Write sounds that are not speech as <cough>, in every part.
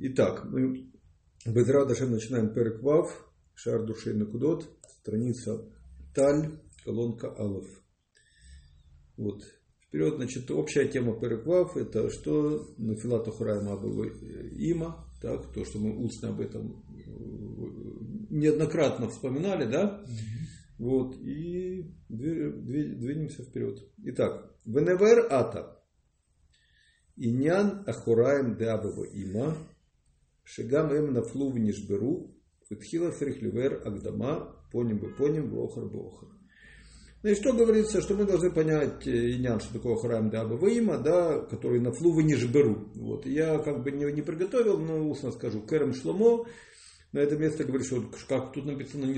Итак, мы без Радашем начинаем Переквав, Шар души Накудот, страница Таль, колонка Алов. Вот. Вперед, значит, общая тема Переквав, это что на Филату Хурайма было има, так, то, что мы устно об этом э, неоднократно вспоминали, да, вот, и двинемся вперед. Итак, Веневер Ата, Инян Ахураем Деабова Има, Шигам Эм Нафлу Нишберу, Фетхила Фрихливер Агдама, Поним бы поним, Бохар Бохар. Ну и что говорится, что мы должны понять э, Инян, что такое Ахураем Деабова Има, да, который Нафлу Нишберу. Вот. Я как бы не, не приготовил, но устно скажу. Керем Шломо на это место говорит, что как тут написано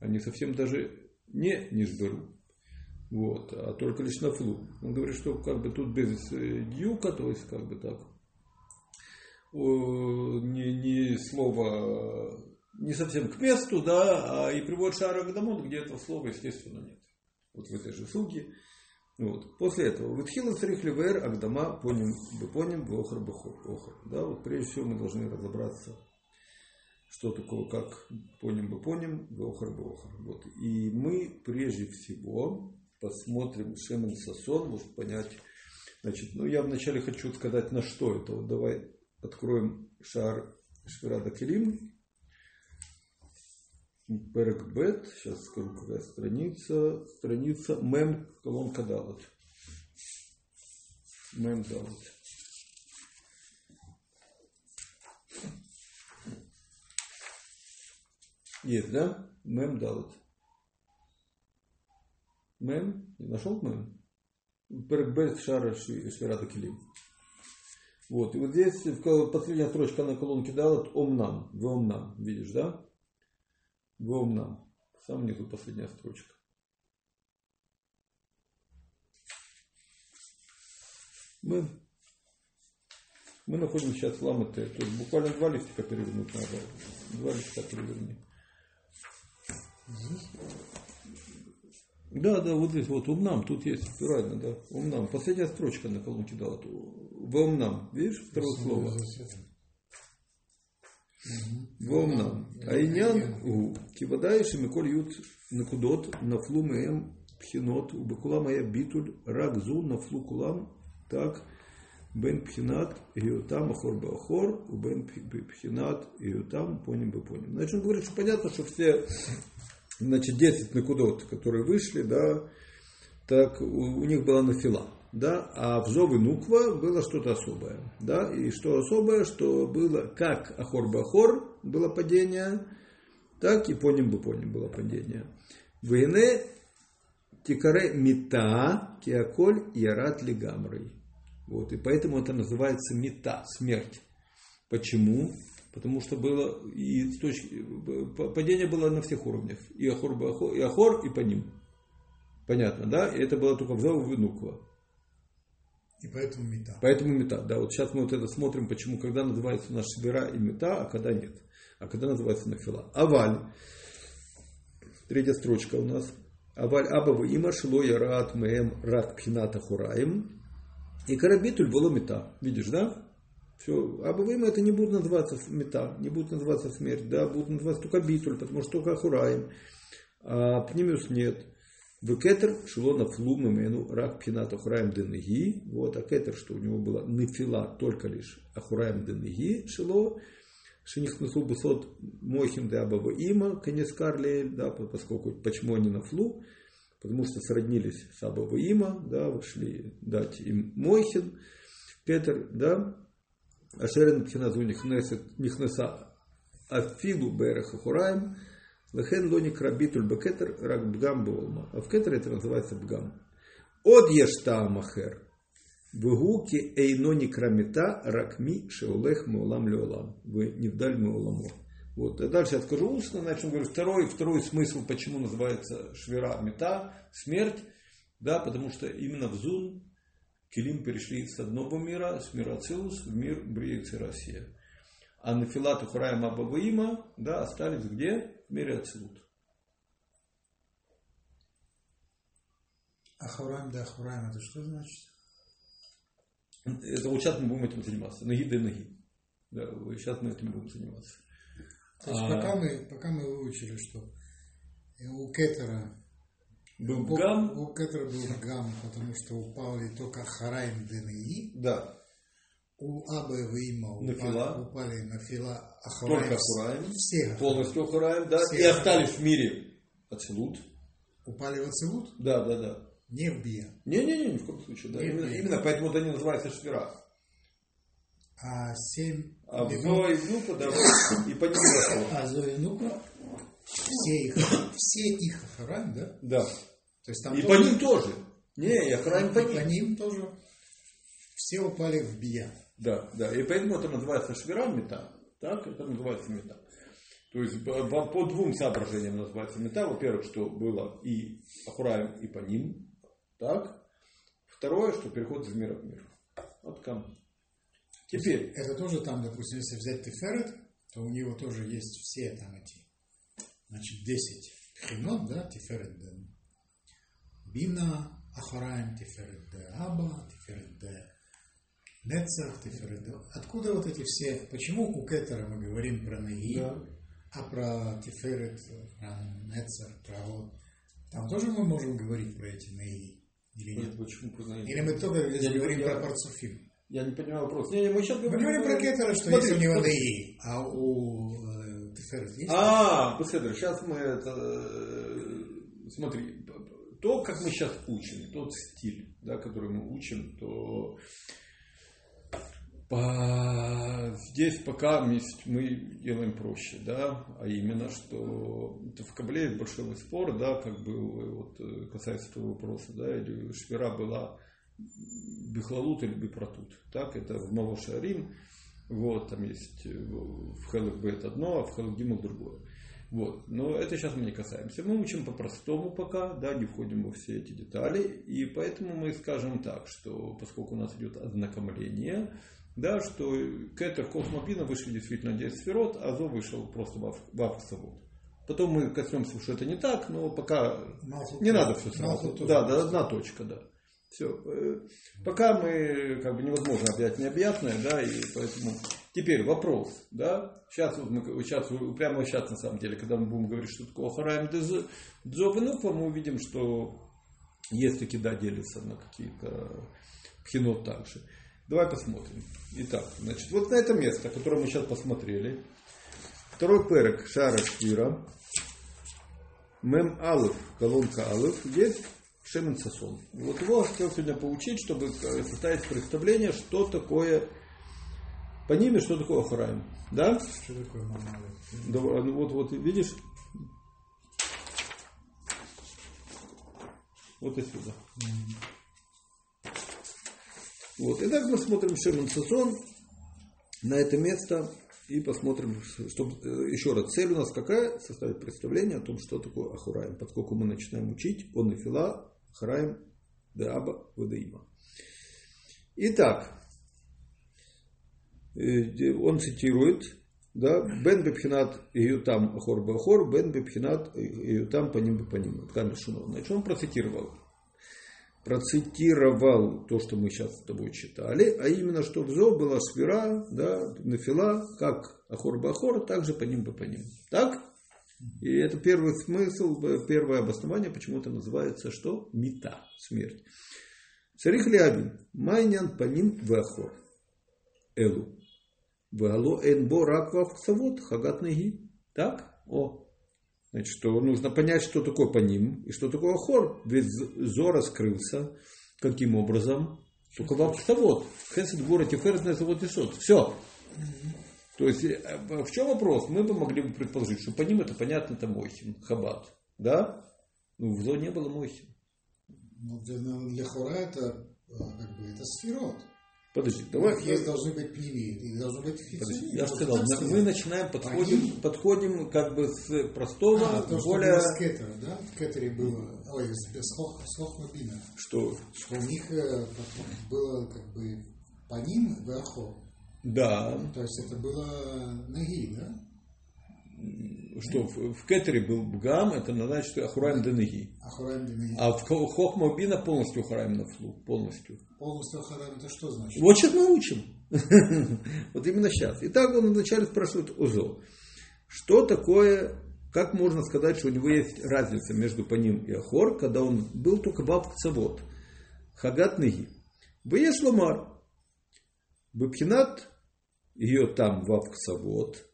а не совсем даже не Нишберу вот, а только лишь на флу. Он говорит, что как бы тут без э, дьюка, то есть как бы так, не, не слово не совсем к месту, да, а и приводит Шара Гдамон, где этого слова, естественно, нет. Вот в этой же суге. Вот. После этого Витхила Срих Ливер Агдама поним бы поним Охр Бахор. Охр. Да, вот прежде всего мы должны разобраться, что такое, как поним бы поним, Охр Бохор. Вот. И мы прежде всего посмотрим Шемен Сасон, может понять. Значит, ну я вначале хочу сказать, на что это. Вот давай откроем шар Швирада Келим. Перекбет, сейчас скажу, какая страница. Страница Мем, колонка Далат. Мем Далат. Есть, да? Мем Далат. Мем, нашел мем? Перекбет шара швирата килим. Вот, и вот здесь последняя строчка на колонке дала омнам, в омнам, видишь, да? В омнам. Сам внизу последняя строчка. Мы, мы находимся сейчас в ламете, то есть буквально два листика перевернуть надо. Два листика переверни. Здесь? Да, да, вот здесь вот умнам, тут есть, правильно, да, умнам. Последняя строчка на колонке дала. В умнам, видишь, второе слово. В умнам. Айнян у. Кивадаешь и Миколь Ют Накудот Нафлу Мэм Пхинот Убакула моя битуль Рагзу Нафлу Кулам так Бен Пхинат Иотам Ахор Бахор Бен Пхинат Иотам Поним бы поним. Значит, он говорит, что понятно, что все значит, 10 накудот, которые вышли, да, так у, у них была нафила, да, а в Зовы Нуква было что-то особое, да, и что особое, что было, как Ахор Бахор было падение, так и Поним бы Поним было падение. Вене Тикаре Мита Киаколь Ярат Лигамрой. Вот, и поэтому это называется мета, смерть. Почему? Потому что было и с точки, падение было на всех уровнях, и Ахор, и, Ахор, и по ним. Понятно, да? И это было только в Заву и Нуква. И поэтому мета. Поэтому мета, да. Вот сейчас мы вот это смотрим, почему, когда называется у нас Швера и мета, а когда нет. А когда называется нафила. Аваль. Третья строчка у нас. Аваль абава има шило ярат мэм рак пхината хураем. И карабитуль было мета. Видишь, да? Все, Абавима это не будет называться мета, не будет называться смерть, да, будет называться только битуль, потому что только Ахураем. А пнимиус нет. В кетер шло на флу мемену рак пинат ахураем денеги. Вот, а кетер, что у него было нефила только лишь ахураем денеги шло. Шинихнусу бусот мойхим де абава има, конец карле, да, поскольку, почему они на флу, потому что сроднились с абава има, да, вышли дать им мойхин, Петр, да, Ашерен Пхиназу Нихнеса Афилу Береха Хураем, Лехен Лоник Рабитуль Бекетер Рак Бгам Болма. А в Кетер это называется Бгам. Од Ешта Махер. Вегуки Эйнони Крамита Ракми Шеолех Меолам Леолам. Вы не вдаль Меоламо. Вот. А дальше я скажу устно, значит, говорю, второй, второй смысл, почему называется Швера Мета, смерть, да, потому что именно в Зун Килим перешли с одного мира, с мира Ацилус, в мир Бриекции Россия. А на Филату Хураем Абабаима, да, остались где? В мире Ацилут. А Хураем да Хураем, это что значит? Это вот сейчас мы будем этим заниматься. Ноги да ноги. Да, сейчас мы этим будем заниматься. То есть А. пока, мы, пока мы выучили, что у Кетера Был у, гам, у был гам, потому что упали только Хараим ДНИ, да, у и Има На упали, упали на фила только Ахараим. Ахураем, Все полностью Ахураем, да, Все и остались в мире Ацелут. упали в Ацелут, Да, да, да. не в Бия. Не-не-не, ни в коем случае. Да. Именно, именно поэтому они называются швера. А семь А левов- Зои Внука, да, и по ним. А Зоя Нука, все их, все их Ахараим, да? Да. То есть там И по тоже- ним тоже. Не, и Ахураем по и по ним. ним тоже все упали в Бия. Да, да. И поэтому это называется швера мета. Так, это называется мета. То есть по, по- по двум соображениям называется мета. Во-первых, что было и Ахураем, и по ним. Так. Второе, что переход из мира в мир. Вот кам. Теперь. Это тоже там, допустим, если взять Тиферет, то у него тоже есть все там эти, значит, 10 хинот, да, Тиферет Бина, Ахараем, Тиферет де Аба, Тиферет де Нецах, Тиферет де... Откуда вот эти все, почему у Кетера мы говорим про Неги, Да. а про Тиферет, про Нецах, про вот, там тоже мы можем говорить про эти Неги, или нет? Почему познаете? Или мы только Я говорим я- про Парцуфим? Я не понимаю вопрос. Не, не, мы сейчас Мы говорим про Кетера, что есть у него смотри. Неи, а у э, Теферет есть? А, Беседер, сейчас мы это... э, Смотри, то, как мы сейчас учим, тот стиль, да, который мы учим, то по- здесь пока мы делаем проще, да, а именно, что это в Кабле большой спор, да, как бы вот касается твоего вопроса, да, или Швера была Бихлалут или Бипратут, так, это в Малошарим, вот, там есть в Хелек Бет одно, а в Хелек Гимл другое. Вот. Но это сейчас мы не касаемся. Мы учим по-простому пока, да, не входим во все эти детали. И поэтому мы скажем так, что поскольку у нас идет ознакомление, да, что Кетер Космобина вышли действительно 10 сферот, а Зо вышел просто в Авксавод. Потом мы коснемся, что это не так, но пока Малхут не надо все сразу. Да, да, одна точка, да. Все. Пока мы, как бы невозможно объять необъятное, да, и поэтому теперь вопрос, да, сейчас вот мы, сейчас, прямо сейчас на самом деле, когда мы будем говорить, что такое Хараем Дзовенуква, мы увидим, что есть таки, да, делится на какие-то пхинот также. Давай посмотрим. Итак, значит, вот на это место, которое мы сейчас посмотрели, второй перек Шара Швира, Мем Алыф, колонка Алыф, есть Шемен Сасон. Вот его хотел сегодня поучить, чтобы э, составить представление, что такое по ними, что такое Ахараем. Да? Что такое мамалы? Да, ну вот, вот, видишь? Вот отсюда. Вот. Итак, мы смотрим Шемен Сасон на это место и посмотрим, чтобы, э, еще раз, цель у нас какая? Составить представление о том, что такое Ахураем. Поскольку мы начинаем учить, он и фила, Ахураем, Деаба, Вадаима. Итак, он цитирует, да, Бен Бепхинат Иютам Ахор Бахор, Бен Бепхинат Иютам Паним Бепаним. Значит, он процитировал. Процитировал то, что мы сейчас с тобой читали, а именно, что в Зо была сфера, да, нафила, как Ахор Бахор, также по ним по ним. Так? И это первый смысл, первое обоснование, почему это называется что? Мета, смерть. Царих Лябин, Майнян по ним вахор. Элу. Вало энбо раквав ксавод хагат неги. Так? О. Значит, что нужно понять, что такое по ним и что такое хор. Ведь Зо раскрылся. Каким образом? Только в Аксавод. Хесед город и Ферз на завод и сот. Все. То есть, э, в чем вопрос? Мы бы могли бы предположить, что по ним это понятно, это Мойхин, Хабат. Да? Ну, в Зо не было Мойхин. Ну, для, для хора это, а, как бы, это сферот. Подожди, У давай. есть должны быть и должны быть Подожди, я сказал, мы- мы начинаем, подходим, Они- подходим как бы с простого, А, то, что более... было с Кетера, да? В Кетере было, ой, с, Хох- с Хохмабина. Что? Что у них э, было, как бы, ним Вахо. Да, То есть это было Наги, да? Что в, в Кетере был Бгам, это значит, что Ахураем Денеги. Денеги. А в Хохма Бина полностью Ахураем Нафлу. Полностью. Полностью Ахураем, это что значит? Вот сейчас мы учим. <laughs> вот именно сейчас. Итак, он вначале спрашивает Озо. Что такое, как можно сказать, что у него есть разница между Паним и Ахор, когда он был только Баб Цавод. Хагат Неги. Вееш Ломар. Бабхинат ее там Вав Ксавод.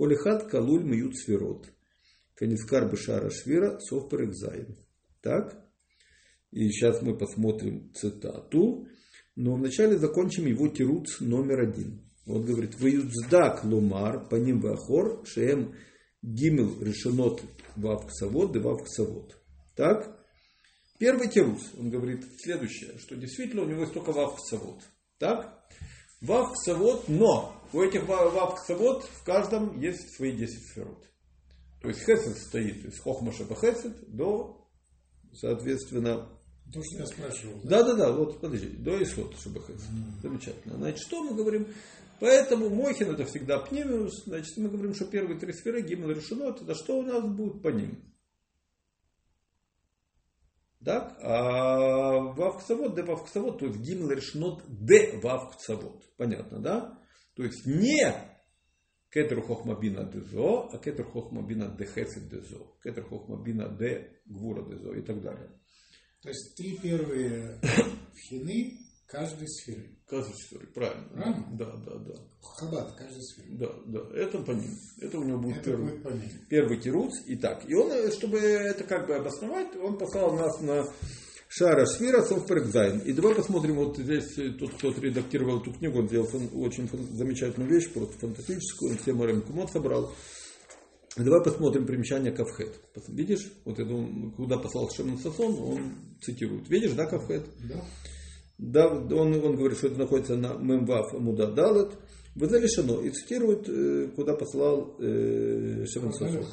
Колихат Калуль Мают Сферот. Канискар Бешара Швира Совперек Зайн. Так? И сейчас мы посмотрим цитату. Но вначале закончим его тируц номер один. Вот говорит, Ваюцдак Лумар, по ним Вахор, Шеем Гимел решенот Вав Ксавод, Вав Ксавод. Так? Первый тируц, он говорит следующее, что действительно у него есть только Вав Ксавод. Так? Вав Ксавод, но у этих Вав Ксавод в каждом есть свои 10 сферот. То есть Хесед стоит из Хохма Шаба Хесед до, соответственно, то, что я спрашивал. Да, да, да, вот подожди, до Исот Шаба Хесед. Mm. Замечательно. Значит, что мы говорим? Поэтому Мохин это всегда пнемиус. Значит, мы говорим, что первые три сферы Гимл решено, тогда что у нас будет по ним? Так? А вавксавод, де вавксавод, то есть гимл решнот де вавксавод. Понятно, да? То есть не кетер хохмабина дезо, а кетер хохмабина де хесед дезо, кетер хохмабина де гвура дезо и так далее. То есть три первые <coughs> хины каждой сферы. Каждой сферы, правильно. Правильно? Да, да, да. Хабат каждой сферы. Да, да. Это по ним. Это у него будет Это первый, будет первый тируц. И так. И он, чтобы это как бы обосновать, он послал нас на Шара Швира Совперекзайн. И давай посмотрим, вот здесь тот, кто редактировал эту книгу, он сделал очень замечательную вещь, просто фантастическую, он все Марем Кумот собрал. Давай посмотрим примечание Кавхет. Видишь, вот это он, куда послал Шемон Сасон, он цитирует. Видишь, да, Кавхет? Да? Да, он, он говорит, что это находится на Мемвав Муда Далет. Вызалишено. И цитирует, э, куда послал э, Шемон Сасон.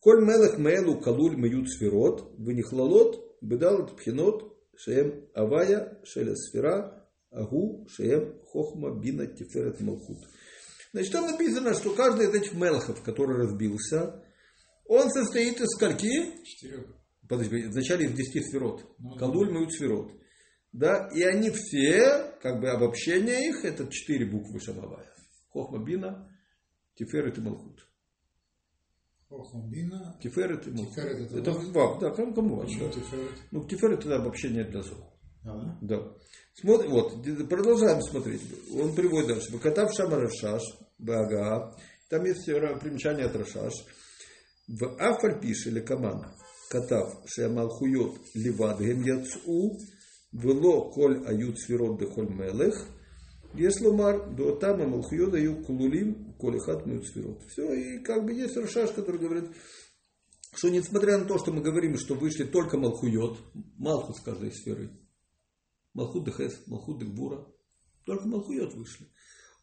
Коль мелех мелу калуль меют сферот, вынихлалот, бедалат пхинот, шеем авая, шеля сфера, агу, шеем хохма, бина, тиферет, малхут. Значит, там написано, что каждый из этих мелахов, который разбился, он состоит из скольки? Четырех. Подожди, вначале из 10 сферот. Ну, да. Калуль, меют сферот. Да, и они все, как бы обобщение их, это четыре буквы Шамавая. Хохма, бина, тиферет и малхут. Хохмабина. Тиферет Малхут. Тиферет это это вав? да, кому, кому вав, Почему да. Тиферет? Ну, Тиферет это обобщение для зо. А, да? Смотри, вот, продолжаем смотреть. Он приводит дальше. Катав Шама Рашаш, Бага. Там есть примечание от Рашаш. В Афаль пише или Каман. Катав Шамал Хуйот Ливад Гем Яцу. Вело Коль Ают Сферот Дехоль Мелех. Есломар, до там Малхуйот даю кулулим, колихат мют сферот. Все, и как бы есть Рашаш, который говорит, что несмотря на то, что мы говорим, что вышли только Малхуйот, Малхут с каждой сферы, Малхут Дехес, Малхут Дегбура, только Малхуйот вышли.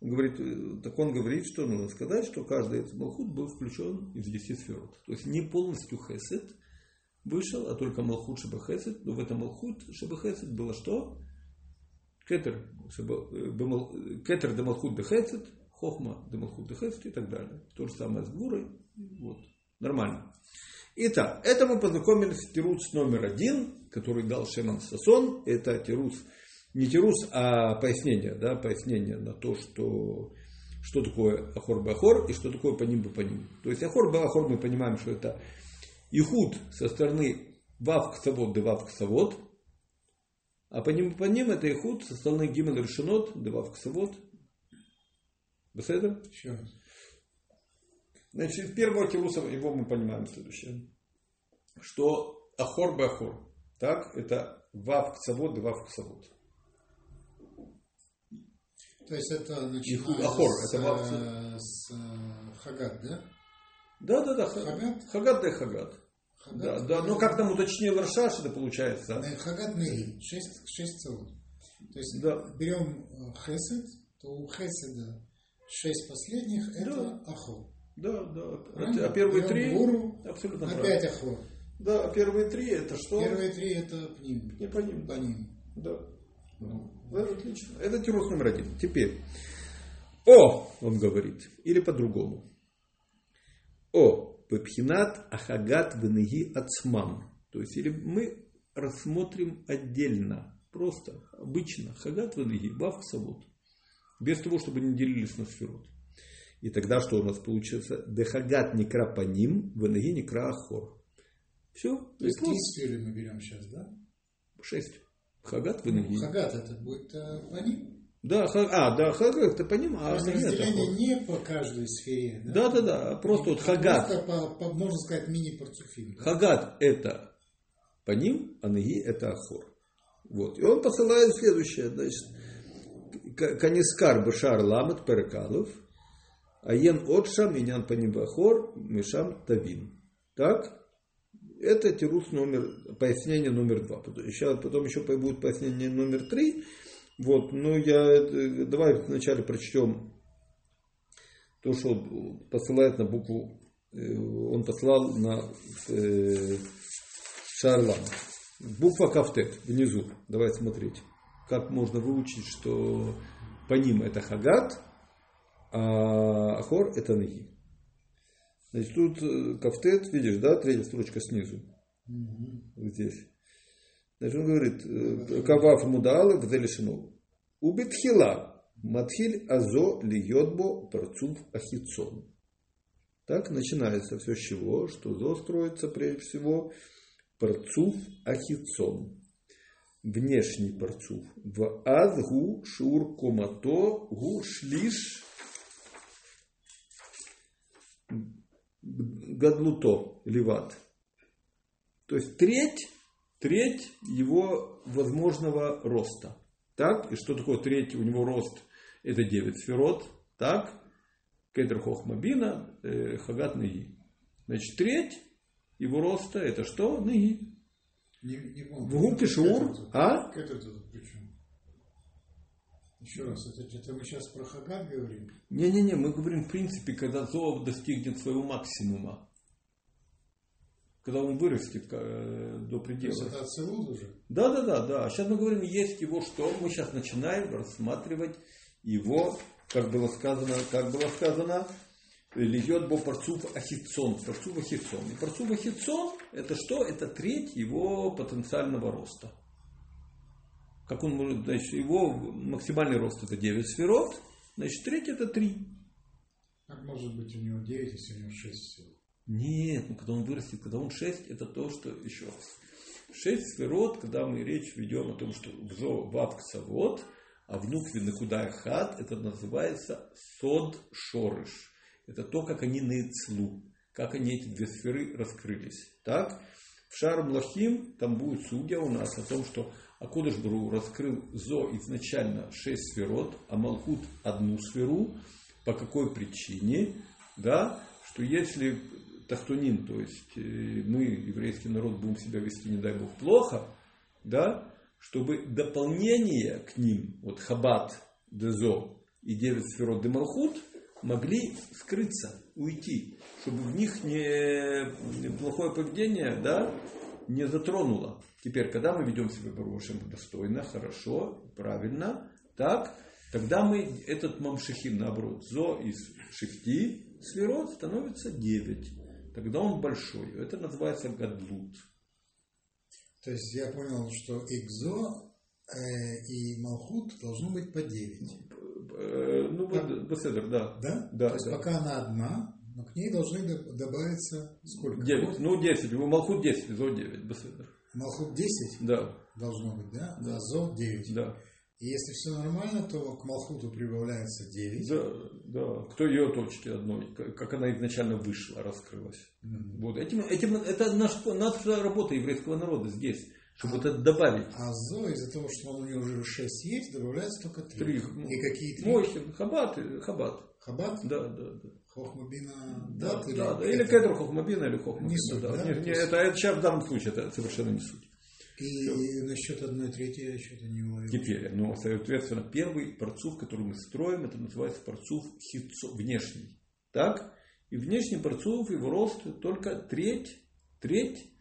Он говорит, э, так он говорит, что нужно сказать, что каждый этот Малхут был включен из 10 сферот. То есть не полностью Хесед вышел, а только Малхут Шеба Хесед. Но в этом Малхут Шеба Хесед было что? Кетер, Шеба- э, э, Кетер де Малхут де Хесед, Хохма де Малхут де Хесед и так далее. То же самое с Гвурой. Вот. Нормально. Итак, это мы познакомились с Тирус номер один, который дал Шеман Сасон. Это Тирус, не Тирус, а пояснение, да, пояснение на то, что, что такое Ахор Бахор и что такое Паним Бапаним. То есть Ахор Бахор мы понимаем, что это Ихуд со стороны Вав Ксавод де Вав Ксавод, а Паним Бапаним это Ихуд со стороны Гимел Решенот де Вав Ксавод. Беседа? Еще раз. Значит, из первого тируса его мы понимаем следующее. Что ахор бы ахор. Так, это вав кцавод и вав кцавод. То есть это начинается Ахор, с, это вав- э, с э, Хагат, да? Да, да, да. Хагат? Хагат да хагат. Хагат? Да, да. Но как нам уточнил Рашаш, это получается. Э, Хагат Неги. Шесть, шесть целых. То есть Да. берем э, Хесед, то у Хеседа шесть последних это Ахор. Да, да. Правильно? А первые Берем три. Гуру, Абсолютно Опять правильно. Ахор. Да, а первые три это что? Первые три это Пним. Не по ним. По ним. Да. Ну, Да, отлично. Это тирус номер один. Теперь. О, он говорит. Или по-другому. О, Пепхинат Ахагат Венеги Ацмам. То есть, или мы рассмотрим отдельно, просто, обычно, Хагат Венеги, Бав Савод. Без того, чтобы не делились на сферот. И тогда что у нас получится? Дехагат некра по ним, венеги некра ахор. Все. То есть три сферы мы берем сейчас, да? Шесть. Хагат венеги. Хагат это будет э, по ним? Да, а, да, хагат это по ним, а разделение не по каждой сфере. Да, да, да, просто вот хагат. Просто по, по, можно сказать мини-парцуфим. Да? Хагат это по ним, а неги это ахор. Вот. И он посылает следующее, значит, Канискар Башар Ламат Перекалов, Аен Отшам Инян Панибахор Мишам Тавин. Так? Это тирус номер, пояснение номер два. Сейчас, потом еще будет пояснение номер три. Вот, но я, давай вначале прочтем то, что посылает на букву, э, он послал на э, Шарлам. Буква Кафтет внизу. Давай смотреть как можно выучить, что по ним это хагат, а ахор это наги. Значит, тут э, кафтет, видишь, да, третья строчка снизу. Угу. Здесь. Значит, он говорит, э, каваф мудалы гделишину. Убитхила матхиль азо льотбо парцув ахицон. Так начинается все с чего, что зо строится прежде всего парцув ахицон внешний парцуф. В азгу шур комато гу шлиш гадлуто леват. То есть треть, треть его возможного роста. Так? И что такое треть у него рост? Это 9 сферот. Так? Кедр хохмабина, э, хагат ныги. Значит, треть его роста это что? Ныги. В губке шур, а? Это тут причем? Еще раз, это, это мы сейчас про Хагат говорим? Не-не-не, мы говорим в принципе, когда зов достигнет своего максимума. Когда он вырастет э, до предела. То есть это ацелут уже? Да, да, да, да. Сейчас мы говорим, есть его что? Мы сейчас начинаем рассматривать его, как было сказано, как было сказано, льет бо парцуф ахицон, парцуф ахицон. И парцуф ахицон это что? Это треть его потенциального роста. Как он может, значит, его максимальный рост это 9 сферот, значит, треть это 3. Как может быть у него 9, если у него 6 сферот? Нет, ну когда он вырастет, когда он 6, это то, что еще раз. 6 сферот, когда мы речь ведем о том, что в вапкса вот, а внук куда хат, это называется сод шорыш. Это то, как они на Ицлу, как они эти две сферы раскрылись. Так? В Шар Млахим там будет судья у нас о том, что Акудыш Бру раскрыл Зо изначально шесть сферот, а Малхут одну сферу. По какой причине? Да? Что если Тахтунин, то есть э, мы, еврейский народ, будем себя вести, не дай Бог, плохо, да, чтобы дополнение к ним, вот Хабат, Дезо и девять сферот Демалхут, могли скрыться, уйти, чтобы в них не, плохое поведение да, не затронуло. Теперь, когда мы ведем себя Барушем достойно, хорошо, правильно, так, тогда мы этот мамшихим, наоборот, зо из шести сферот становится девять. Тогда он большой. Это называется гадлут. То есть я понял, что экзо э, и малхут должно быть по девять. Э, ну, Беседер, да. Да? Да. То есть да. пока она одна, но к ней должны добавиться сколько? 9. Ну, 10. У Малхут 10, Зо 9, Беседер. Малхут 10? Да. Должно быть, да? Да. А Зо 9. Да. И если все нормально, то к Малхуту прибавляется 9. Да, да. Кто ее точки одной, как она изначально вышла, раскрылась. Mm-hmm. Вот. Этим, этим, это наш, наша работа еврейского народа здесь чтобы вот это добавить. А зо из-за того, что он у него уже 6 есть, добавляется только 3. 3. И какие 3? Мойхин, Хабат, Хабат. Хабат? Да, да, да. Хохмабина да, дат? Да, или, да, да. или Кедр Хохмабина, или Хохмабина. Не суть, да? да? Не, не, это, это сейчас в данном случае, это совершенно не суть. И Все. насчет одной трети я что-то не уловил. Теперь, ну, соответственно, первый парцув, который мы строим, это называется парцув хитцо, внешний. Так? И внешний парцув, его рост только треть, треть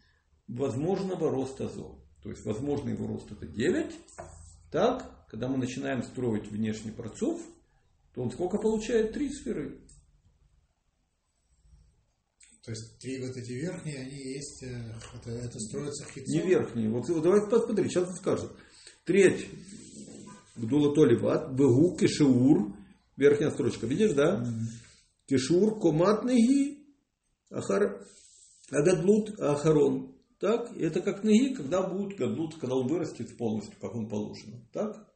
возможного роста зо. То есть возможный его рост это 9. Так, когда мы начинаем строить внешний парцов, то он сколько получает? Три сферы. То есть три вот эти верхние, они есть, э, это, это строится хитцом. Не верхние. Вот, вот давай посмотри, сейчас он скажет. Треть Гдула Толиват, Бегу, Кишеур, верхняя строчка, видишь, да? Кишур, Комат Неги, Ахар, Агадлут, Ахарон. Так, это как Неги, когда будет Гадлут, когда он вырастет полностью, как он положено. Так?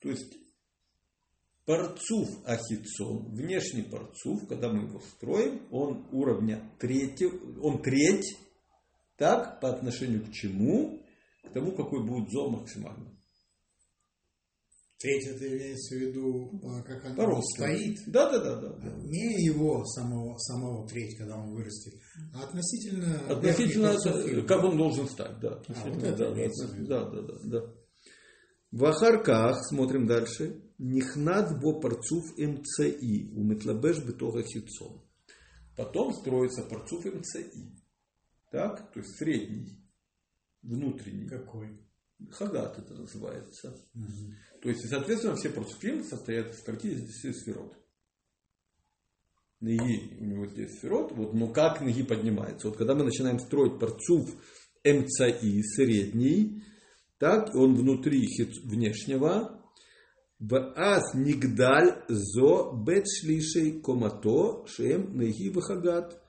То есть, Парцув Ахицон, внешний парцув, когда мы его строим, он уровня третьего, он треть, так, по отношению к чему? К тому, какой будет зол максимально. Треть это имеется в виду, а, как оно По стоит. Да, да, да, да. Не его самого, самого треть, когда он вырастет, а относительно... Относительно, это, как он должен стать, да. Относительно, вот да, да, да, да, да, да. В Ахарках, смотрим дальше, Нихнат бо парцуф МЦИ, у Метлабеш бетога хитцон. Потом строится парцуф МЦИ. Так, то есть средний, внутренний. Какой? Хагат это называется. То есть, соответственно, все парцуфим состоят из 50 сферот. Неги, у него здесь сферот, вот, но как неги поднимается? Вот когда мы начинаем строить парцуф МЦИ, средний, так, он внутри хит- внешнего, в ас нигдаль зо бет шлишей комато шем неги вахагат.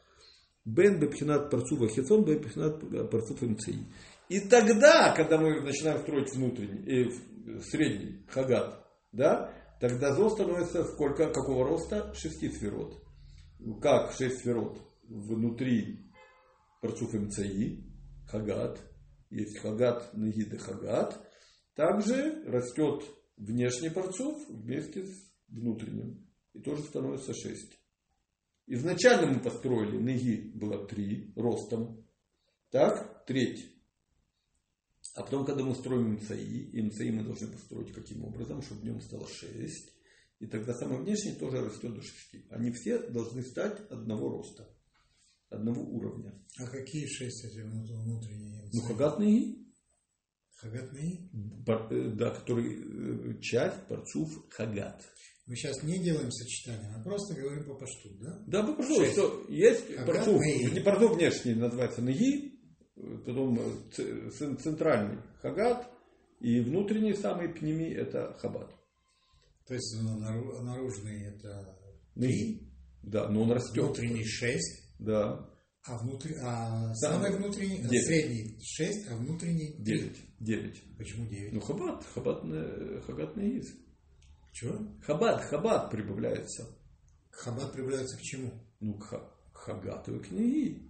Бен бепхинат парцуфа хитсон, бен бепхинат парцуф МЦИ. И тогда, когда мы начинаем строить внутренний, э, средний хагат, да, тогда зо становится сколько, какого роста? Шести сферот. Как шесть сферот внутри парцуф МЦИ, хагат, есть хагат, нагида хагат, также растет внешний парцуф вместе с внутренним. И тоже становится шесть. Изначально мы построили, неги было три ростом. Так, треть. А потом, когда мы строим МЦИ, и МЦИ мы должны построить каким образом, чтобы в нем стало 6. И тогда самый внешний тоже растет до 6. Они все должны стать одного роста, одного уровня. А какие шесть эти внут- внутренние? Ну, хагатный, Хагатные? Пар- э, да, который э, часть парцуф хагат. Мы сейчас не делаем сочетания, мы просто говорим по пашту, да? Да, пожалуйста, Шесть. что есть Хагат парцуф, не парцуф внешний называется неги, э, потом э, центральный хагат, и внутренний самый пними это хабат. То есть нару- наружный это Неги. Да, но он растет. внутренний шесть, Да, а, внутри, а самый внутренний, э, Девять. средний шесть, а внутренний три. 9. 9. Почему девять? Ну, хабат, хабат, хагат неги. Чего? Хабат, хабат прибавляется. Хабат прибавляется к чему? Ну, к, ха- к хагату и к неги.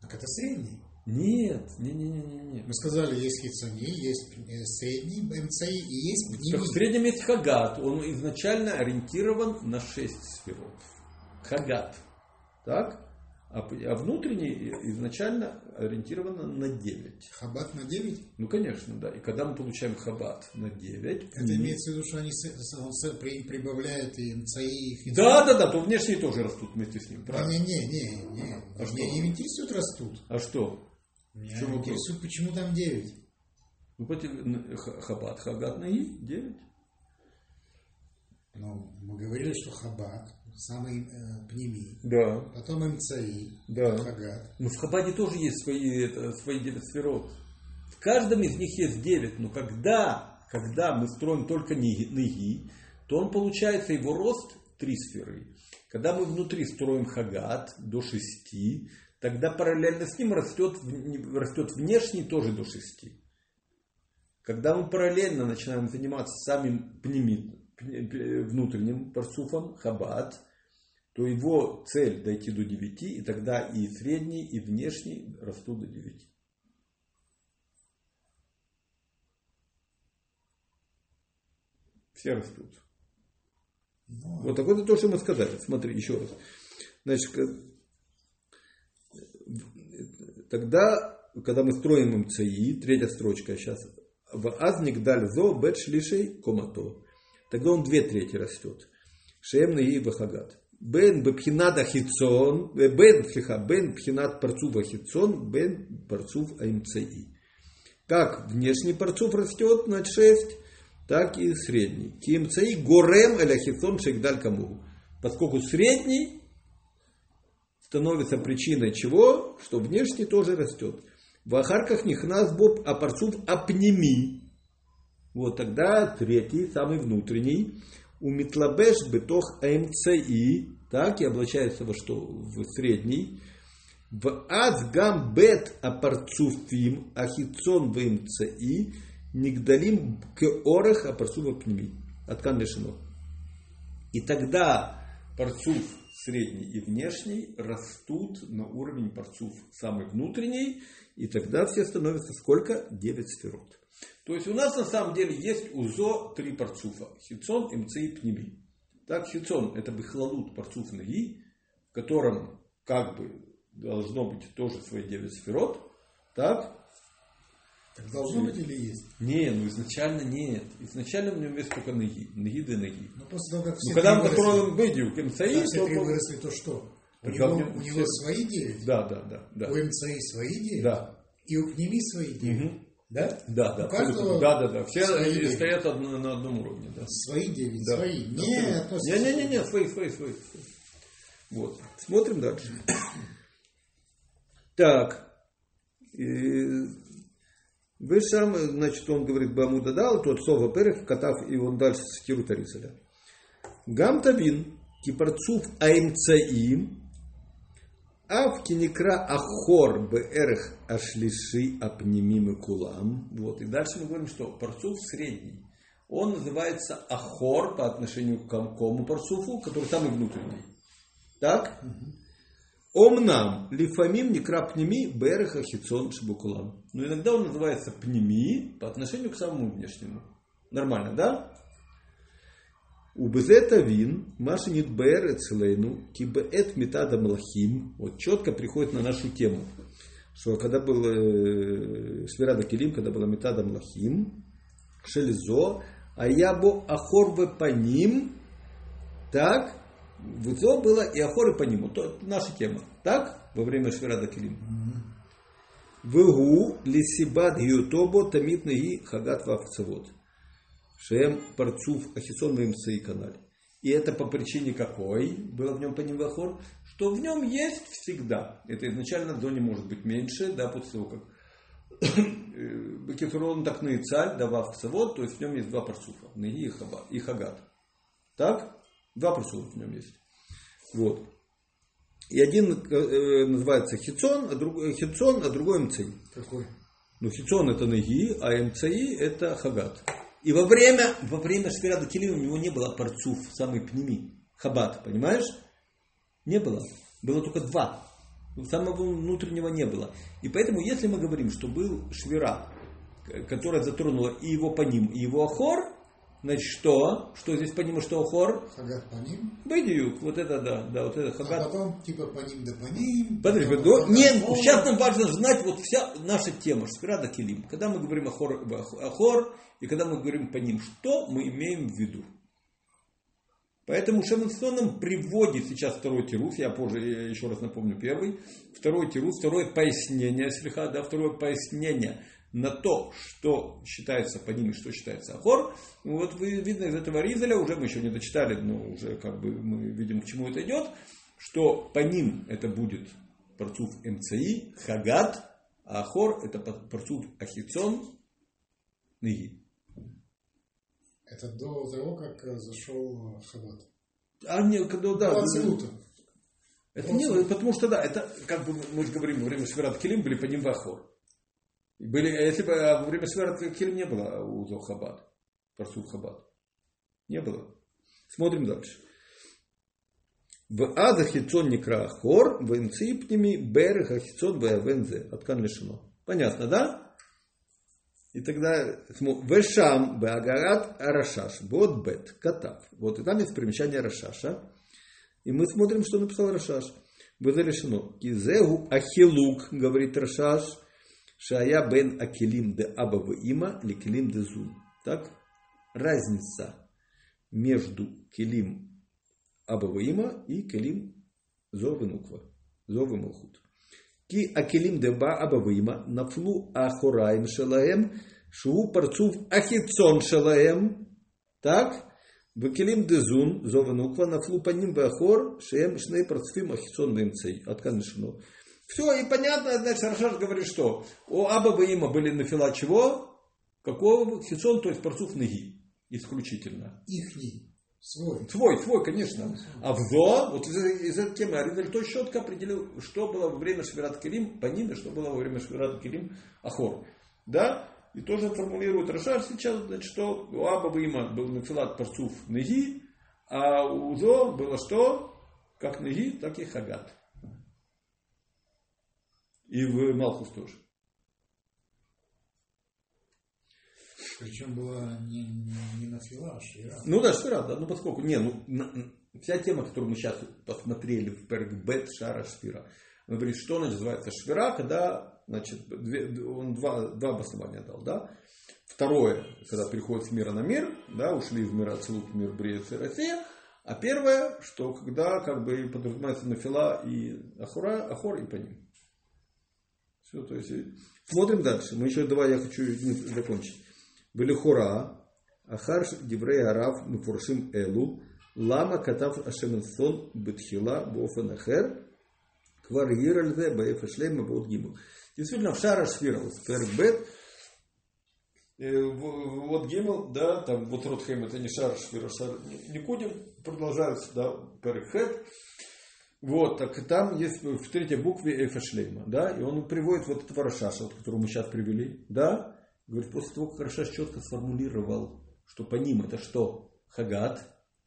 Так это средний. Нет, не, не, не, не, не. Мы сказали, есть хитсони, есть э, средний МЦИ и есть пними. в среднем есть хагат. Он изначально ориентирован на 6 сферот. Хагат. Так? А, а внутренний изначально ориентирован на 9. Хабат на 9? Ну, конечно, да. И когда мы получаем хабат на 9, Это имеется в виду, что они с- с- с- при- прибавляют и МЦИ, и? Да, да, да, то внешние тоже растут вместе с ним. Правильно. Не-не-не, не, А не, что? меня не интересует растут. А что? Меня вопрос? интересует, почему там 9. Ну, хабат, хагат на и 9. Ну, мы говорили, что Хабат, самый э, пнеми, Да, потом МЦИ, да. Хагат. Но в Хабаде тоже есть свои, это, свои 9 сферот. В каждом из них есть 9. Но когда, когда мы строим только ниги, то он получается, его рост 3 сферы. Когда мы внутри строим хагат до 6, тогда параллельно с ним растет, растет внешний тоже до 6. Когда мы параллельно начинаем заниматься самим пнеми- пне- пне- внутренним парцуфом, хабат, то его цель дойти до 9, и тогда и средний, и внешний растут до 9. Все растут. Ну, Вот так вот это то, что мы сказали. Смотри, еще раз. Значит, тогда, когда мы строим МЦИ, третья строчка сейчас, в азник даль зо бет шлишей комато. Тогда он две трети растет. Шем наги бахагат. Бен бепхинат ахицон, э, бен, слиха, бен пхинат парцув ахицон, бен парцув АМЦИ. Как внешний парцуф растет на 6, так и средний. Кимцей горем эль ахицон шегдаль каму. Поскольку средний становится причиной чего? Что внешний тоже растет. В ахарках нихнас боб апарцув апнеми. Вот тогда третий, самый внутренний. У метлабеш бетох МЦИ. Так, и облачается во что? В средний. В азгам бет апарцуфим ахицон в МЦИ. Нигдалим к орах апарцув апнеми. Откан лишено. И тогда парцуф средний и внешний растут на уровень парцуф самый внутренний, и тогда все становятся сколько? 9 сферот. То есть у нас на самом деле есть УЗО три парцуфа. Хитсон, МЦ и Пнеми. Так, хитсон это бихлалут парцуф ноги, в котором как бы должно быть тоже свои 9 сферот. Так, так должно быть или есть? Не, ну изначально нет. Изначально в нем есть только ноги. Ноги да ноги. Ну, после того, как Ну, все когда три мы построим бедию, когда МЦИ, все то... три выросли, то что? У Так него, у все- него свои девять? Да, да, да. да. У МЦИ свои девять? Да. И у Пнеми свои девять? Мгм. Да? Да, да, У каждого да, да, да. Все свои стоят одно- на одном уровне, да. Свои девять, Да. свои. Да, Не, относятся- не, не, не, не, свои, свои, свои. Вот. Смотрим дальше. <coughs> Так. Вы сам, значит, он говорит, Бамуда дал, тот сова перех, катав, и он дальше цитирует Арицеля. Гам тавин, кипарцув аимцаим, Ав кинекра ахор беэрех ашлиши апнемим и кулам. Вот. И дальше мы говорим, что парцуф средний. Он называется ахор по отношению к какому парцуфу, который самый внутренний. Так? Омнам лифамим некра пнеми беэрех ахицон шибукулам. Но иногда он называется пнеми по отношению к самому внешнему. Нормально, да? Убезе тавин, маша нитбер эцелейну, кибеэт метада малахим. Вот четко приходит на нашу тему. Что когда был э, Швирада Килим, когда была метада малахим, шелезо, а я бо ахор по ним, так, в Зо было и ахор и по. Вот это наша тема. Так? Во время Швирада Килим. Вегу лисибад гиотобо тамит наги хагат вавцевод. Шем парцуф ахисон в МЦИ канале. И это по причине какой было в нем панивахор? Что в нем есть всегда. Это изначально до не может быть меньше, да, после того, как Бакиферон так на царь, да, вавцевод, то есть в нем есть два парцуфа. Наги и, хаба, и хагат. Так? Два парцуфа в нем есть. Вот. И один э, называется хитсон, а другой, хитсон, а другой МЦИ. Какой? Ну, хитсон это ноги, а МЦИ это хагат. И во время, во время Швирада Килим у него не было парцуф, самый пними, хабат, понимаешь? Не было. Было только два. Самого внутреннего не было. И поэтому, если мы говорим, что был Швира, которая затронула и его по ним, и его ахор, значит что? Что здесь по ним и что ахор? Хагат по ним. Бедиюк, вот это да, да, вот это А хагат. потом типа по ним да по ним. Подожди, потом до- хагат нет, по сейчас нам важно знать вот вся наша тема Шфирада Килим. Когда мы говорим о хор, о хор, и когда мы говорим по ним, что мы имеем в виду? Поэтому Шемансон нам приводит сейчас второй тирус, я позже еще раз напомню первый, второй тирус, второе пояснение слегка, да, второе пояснение на то, что считается по ним и что считается ахор. Ну, Вот вы, видно из этого Ризеля, уже мы еще не дочитали, но уже как бы мы видим, к чему это идет, что по ним это будет парцуф МЦИ, Хагат, а Ахор это парцуф Ахицон, Ниги. Это до того, как э, зашел Хабат. А не, когда, да, До это не, потому что да, это как бы мы же говорим, во время Швират Килим были по ним в Ахор. Были, а если бы а во время Швират Килим не было у Зо Хабад, парцуф Хабад. Не было. Смотрим дальше. В Аза хитсон некра ахор, в инципними бер хахитсон в Откан лишено. Понятно, да? И тогда Вешам Беагарат Рашаш. Вот бет, катав. Вот и там есть примечание Рашаша. И мы смотрим, что написал Рашаш. Было решено. Кизегу ахилук, говорит Рашаш. Шая бен акелим де аба има ликелим де зун. Так, разница между келим аба има и келим зовы нуква, зовы мухут. Ки акелим де ба аба има нафлу ахураим шалаем шу парцув ахицон шалаем. Так, Векелим дезун, зовен уква, нафлу по ним беахор, шеем шней парцфим ахицон бемцей. Отканешено. Все, и понятно, значит, Рашаш говорит, что у Аба и Има были нафила чего? Какого? Хитсон, то есть парцуф ноги. Исключительно. Ихний. Свой. Свой, свой, конечно. А в Зо, вот из, из этой темы Аризаль то четко определил, что было во время Швират Келим по ним, и что было во время Швират Келим Ахор. Да? И тоже формулирует Рашар сейчас, значит, что у Аба Има был нафилат парцуф ноги, а у Зо было что? Как ноги, так и хагат. И в Малхус тоже. Причем была не, не, не на фила, а швира. Ну да, швира, да, ну поскольку, не, ну, на, вся тема, которую мы сейчас посмотрели в Перкбет Шара Швира, мы говорим, что называется швира, когда, значит, две, он два, два обоснования дал, да. Второе, когда переходит с мира на мир, да, ушли из мира Ацелут в мир Бриец и Россия. А первое, что когда как бы подразумевается нафила и ахура, ахор и по ним. Все, то есть, смотрим дальше. Мы еще, давай, я хочу закончить. Велихура, Ахар Диврей Арав Муфуршим Элу, Лама Катав Ашеменсон Бетхила Бофен Ахер, Квар Гиральзе Баеф Эшлейма Бот Гиму. Действительно, Шара Швира, вот Бет, вот Гимл, да, там вот Ротхем, это не Шар Швира, Шар Никудим, продолжается, да, Перехет, вот, так там есть в третьей букве Эфешлейма, да, и он приводит вот этого Рашаша, вот, которого мы сейчас привели, да, говорит, после того, как Рашаш четко сформулировал, что по ним это что? Хагат,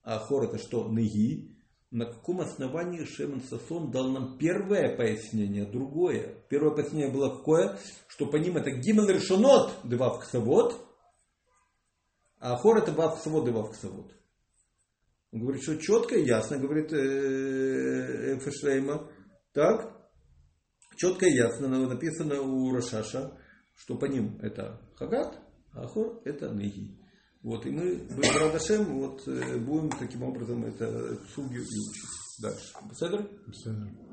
а Хор это что? Неги, на каком основании Шемон Сасон дал нам первое пояснение, другое. Первое пояснение было какое? Что по ним это Гимел Решонот, Девав Ксавод, а Хор это Бав Ксавод, Девав Ксавод. Он говорит, что четко и ясно, говорит Эфешлейма. Так, четко и ясно написано у Рашаша, что по ним это Хагат, а Хор это Неги. Вот, и мы, Брадашем, вот, будем таким образом это судью и учить. Дальше. Беседер? Беседер.